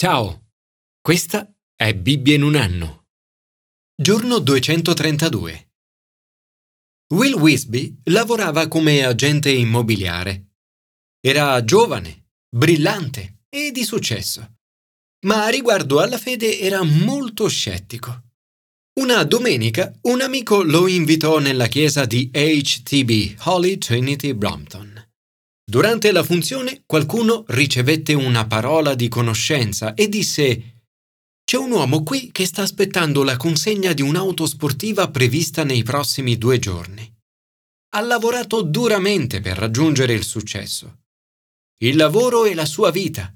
Ciao, questa è Bibbia in un anno. Giorno 232. Will Wisby lavorava come agente immobiliare. Era giovane, brillante e di successo, ma riguardo alla fede era molto scettico. Una domenica un amico lo invitò nella chiesa di HTB, Holy Trinity Brompton. Durante la funzione qualcuno ricevette una parola di conoscenza e disse C'è un uomo qui che sta aspettando la consegna di un'auto sportiva prevista nei prossimi due giorni. Ha lavorato duramente per raggiungere il successo. Il lavoro è la sua vita.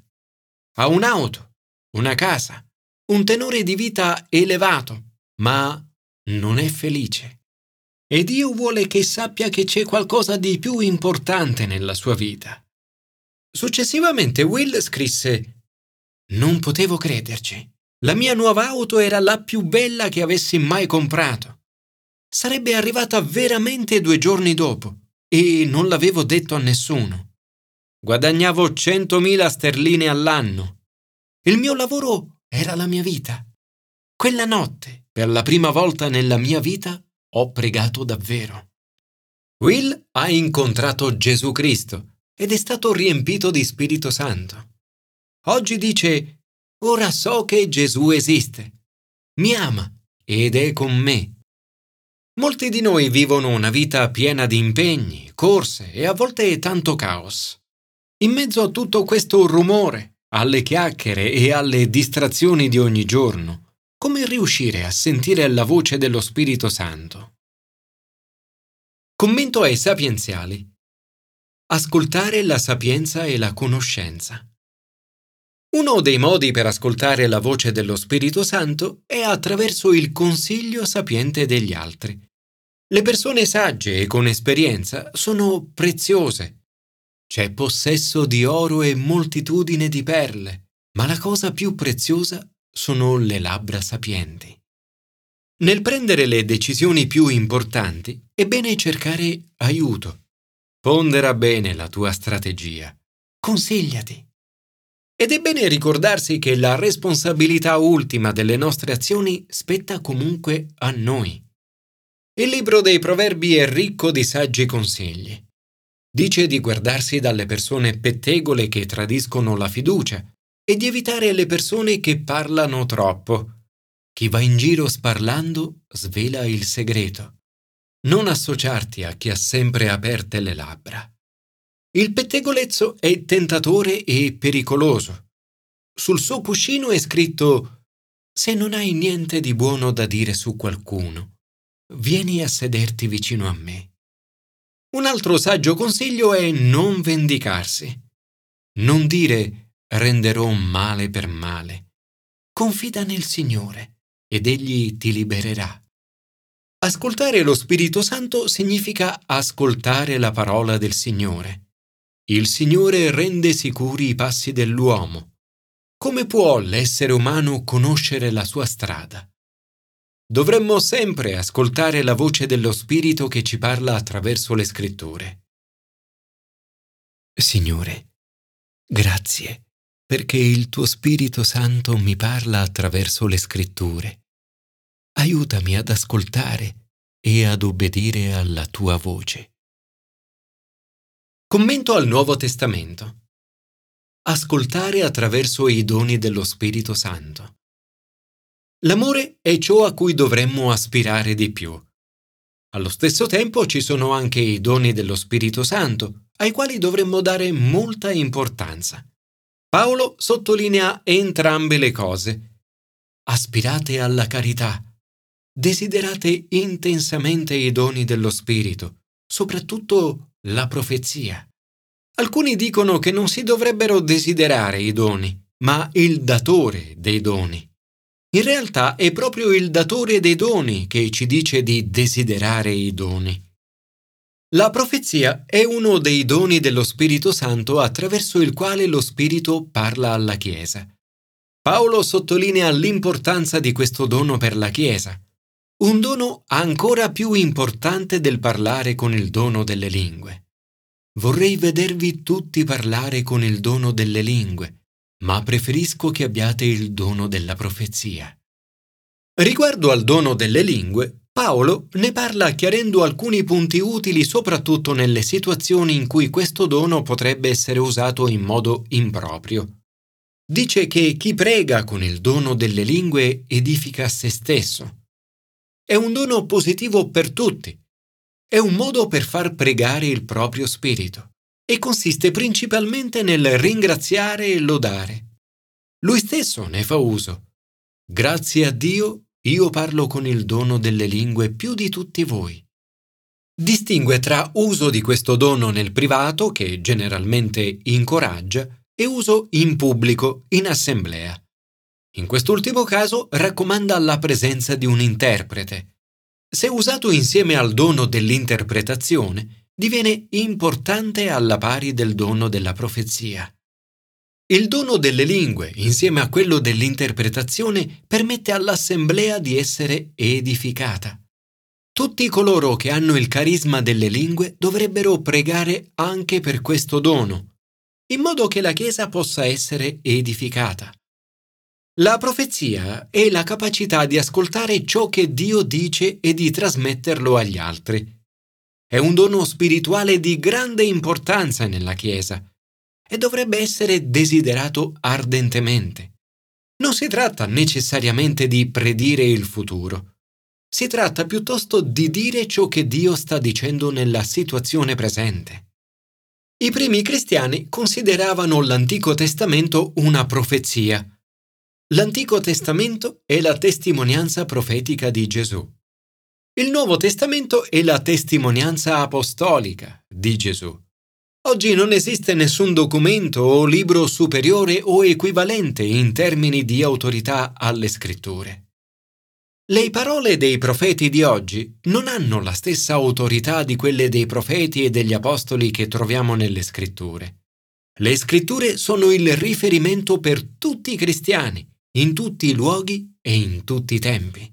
Ha un'auto, una casa, un tenore di vita elevato, ma non è felice. E Dio vuole che sappia che c'è qualcosa di più importante nella sua vita. Successivamente Will scrisse Non potevo crederci. La mia nuova auto era la più bella che avessi mai comprato. Sarebbe arrivata veramente due giorni dopo e non l'avevo detto a nessuno. Guadagnavo 100.000 sterline all'anno. Il mio lavoro era la mia vita. Quella notte, per la prima volta nella mia vita, ho pregato davvero. Will ha incontrato Gesù Cristo ed è stato riempito di Spirito Santo. Oggi dice, ora so che Gesù esiste, mi ama ed è con me. Molti di noi vivono una vita piena di impegni, corse e a volte tanto caos. In mezzo a tutto questo rumore, alle chiacchiere e alle distrazioni di ogni giorno, come riuscire a sentire la voce dello Spirito Santo? Commento ai sapienziali. Ascoltare la sapienza e la conoscenza. Uno dei modi per ascoltare la voce dello Spirito Santo è attraverso il consiglio sapiente degli altri. Le persone sagge e con esperienza sono preziose. C'è possesso di oro e moltitudine di perle, ma la cosa più preziosa sono le labbra sapienti. Nel prendere le decisioni più importanti è bene cercare aiuto. Pondera bene la tua strategia. Consigliati. Ed è bene ricordarsi che la responsabilità ultima delle nostre azioni spetta comunque a noi. Il libro dei proverbi è ricco di saggi consigli. Dice di guardarsi dalle persone pettegole che tradiscono la fiducia e di evitare le persone che parlano troppo. Chi va in giro sparlando svela il segreto. Non associarti a chi ha sempre aperte le labbra. Il pettegolezzo è tentatore e pericoloso. Sul suo cuscino è scritto Se non hai niente di buono da dire su qualcuno, vieni a sederti vicino a me. Un altro saggio consiglio è non vendicarsi. Non dire renderò male per male. Confida nel Signore ed Egli ti libererà. Ascoltare lo Spirito Santo significa ascoltare la parola del Signore. Il Signore rende sicuri i passi dell'uomo. Come può l'essere umano conoscere la sua strada? Dovremmo sempre ascoltare la voce dello Spirito che ci parla attraverso le scritture. Signore, grazie perché il tuo Spirito Santo mi parla attraverso le scritture. Aiutami ad ascoltare e ad obbedire alla tua voce. Commento al Nuovo Testamento. Ascoltare attraverso i doni dello Spirito Santo. L'amore è ciò a cui dovremmo aspirare di più. Allo stesso tempo ci sono anche i doni dello Spirito Santo, ai quali dovremmo dare molta importanza. Paolo sottolinea entrambe le cose. Aspirate alla carità. Desiderate intensamente i doni dello Spirito, soprattutto la profezia. Alcuni dicono che non si dovrebbero desiderare i doni, ma il datore dei doni. In realtà è proprio il datore dei doni che ci dice di desiderare i doni. La profezia è uno dei doni dello Spirito Santo attraverso il quale lo Spirito parla alla Chiesa. Paolo sottolinea l'importanza di questo dono per la Chiesa, un dono ancora più importante del parlare con il dono delle lingue. Vorrei vedervi tutti parlare con il dono delle lingue, ma preferisco che abbiate il dono della profezia. Riguardo al dono delle lingue, Paolo ne parla chiarendo alcuni punti utili soprattutto nelle situazioni in cui questo dono potrebbe essere usato in modo improprio. Dice che chi prega con il dono delle lingue edifica se stesso. È un dono positivo per tutti. È un modo per far pregare il proprio spirito e consiste principalmente nel ringraziare e lodare. Lui stesso ne fa uso. Grazie a Dio io parlo con il dono delle lingue più di tutti voi. Distingue tra uso di questo dono nel privato, che generalmente incoraggia, e uso in pubblico, in assemblea. In quest'ultimo caso raccomanda la presenza di un interprete. Se usato insieme al dono dell'interpretazione, diviene importante alla pari del dono della profezia. Il dono delle lingue, insieme a quello dell'interpretazione, permette all'assemblea di essere edificata. Tutti coloro che hanno il carisma delle lingue dovrebbero pregare anche per questo dono, in modo che la Chiesa possa essere edificata. La profezia è la capacità di ascoltare ciò che Dio dice e di trasmetterlo agli altri. È un dono spirituale di grande importanza nella Chiesa e dovrebbe essere desiderato ardentemente. Non si tratta necessariamente di predire il futuro. Si tratta piuttosto di dire ciò che Dio sta dicendo nella situazione presente. I primi cristiani consideravano l'Antico Testamento una profezia. L'Antico Testamento è la testimonianza profetica di Gesù. Il Nuovo Testamento è la testimonianza apostolica di Gesù. Oggi non esiste nessun documento o libro superiore o equivalente in termini di autorità alle scritture. Le parole dei profeti di oggi non hanno la stessa autorità di quelle dei profeti e degli apostoli che troviamo nelle scritture. Le scritture sono il riferimento per tutti i cristiani, in tutti i luoghi e in tutti i tempi.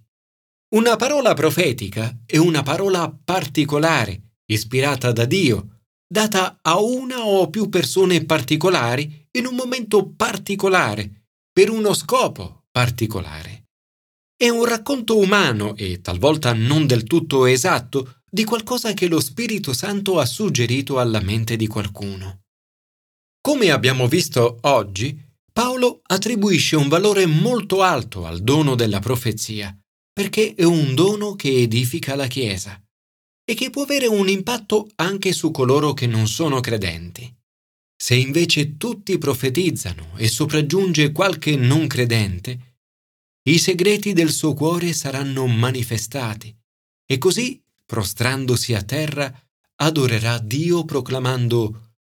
Una parola profetica è una parola particolare, ispirata da Dio, data a una o più persone particolari in un momento particolare, per uno scopo particolare. È un racconto umano e talvolta non del tutto esatto di qualcosa che lo Spirito Santo ha suggerito alla mente di qualcuno. Come abbiamo visto oggi, Paolo attribuisce un valore molto alto al dono della profezia, perché è un dono che edifica la Chiesa e che può avere un impatto anche su coloro che non sono credenti. Se invece tutti profetizzano e sopraggiunge qualche non credente, i segreti del suo cuore saranno manifestati e così, prostrandosi a terra, adorerà Dio proclamando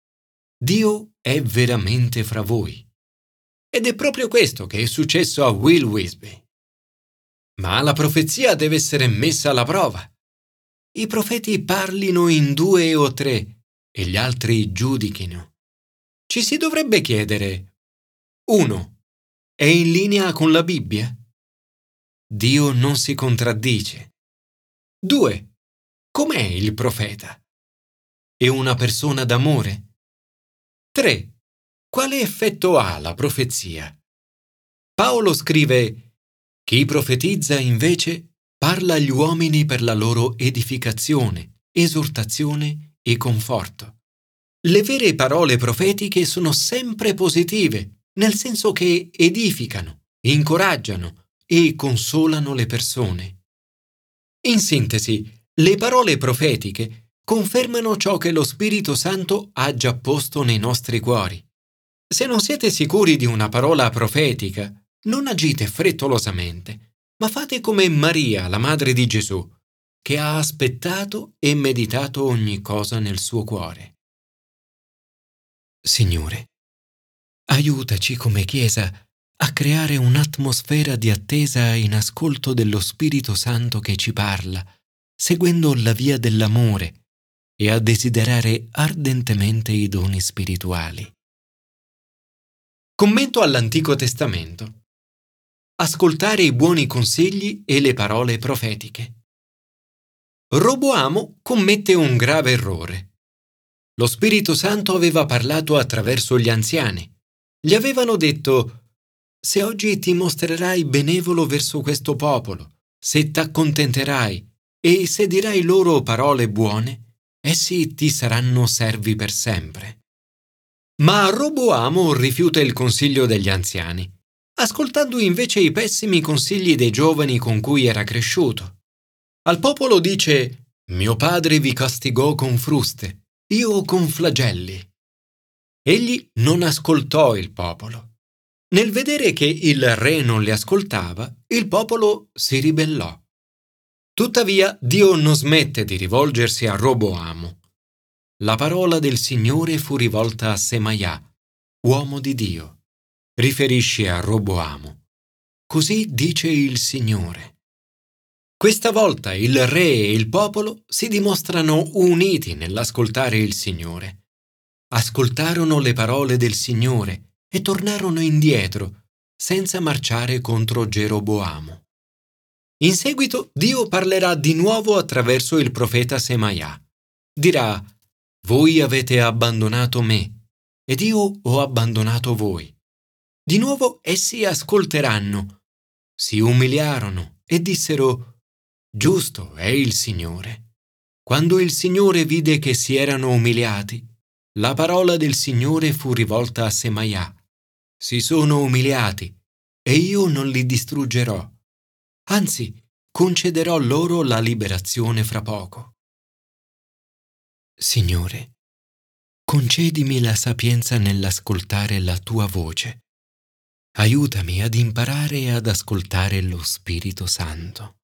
Dio è veramente fra voi. Ed è proprio questo che è successo a Will Wisby. Ma la profezia deve essere messa alla prova i profeti parlino in due o tre e gli altri giudichino. Ci si dovrebbe chiedere 1. È in linea con la Bibbia? Dio non si contraddice. 2. Com'è il profeta? È una persona d'amore? 3. Quale effetto ha la profezia? Paolo scrive Chi profetizza invece parla agli uomini per la loro edificazione, esortazione e conforto. Le vere parole profetiche sono sempre positive, nel senso che edificano, incoraggiano e consolano le persone. In sintesi, le parole profetiche confermano ciò che lo Spirito Santo ha già posto nei nostri cuori. Se non siete sicuri di una parola profetica, non agite frettolosamente ma fate come Maria, la madre di Gesù, che ha aspettato e meditato ogni cosa nel suo cuore. Signore, aiutaci come Chiesa a creare un'atmosfera di attesa in ascolto dello Spirito Santo che ci parla, seguendo la via dell'amore e a desiderare ardentemente i doni spirituali. Commento all'Antico Testamento ascoltare i buoni consigli e le parole profetiche. Roboamo commette un grave errore. Lo Spirito Santo aveva parlato attraverso gli anziani, Gli avevano detto, se oggi ti mostrerai benevolo verso questo popolo, se t'accontenterai e se dirai loro parole buone, essi ti saranno servi per sempre. Ma Roboamo rifiuta il consiglio degli anziani, ascoltando invece i pessimi consigli dei giovani con cui era cresciuto. Al popolo dice, mio padre vi castigò con fruste, io con flagelli. Egli non ascoltò il popolo. Nel vedere che il re non le ascoltava, il popolo si ribellò. Tuttavia Dio non smette di rivolgersi a Roboamo. La parola del Signore fu rivolta a Semaiah, uomo di Dio. Riferisce a Roboamo. Così dice il Signore. Questa volta il re e il popolo si dimostrano uniti nell'ascoltare il Signore. Ascoltarono le parole del Signore e tornarono indietro, senza marciare contro Geroboamo. In seguito Dio parlerà di nuovo attraverso il profeta Semaiah. Dirà, voi avete abbandonato me ed io ho abbandonato voi. Di nuovo essi ascolteranno, si umiliarono e dissero, giusto è il Signore. Quando il Signore vide che si erano umiliati, la parola del Signore fu rivolta a Semaiah. Si sono umiliati e io non li distruggerò anzi concederò loro la liberazione fra poco. Signore, concedimi la sapienza nell'ascoltare la tua voce. Aiutami ad imparare ad ascoltare lo Spirito Santo.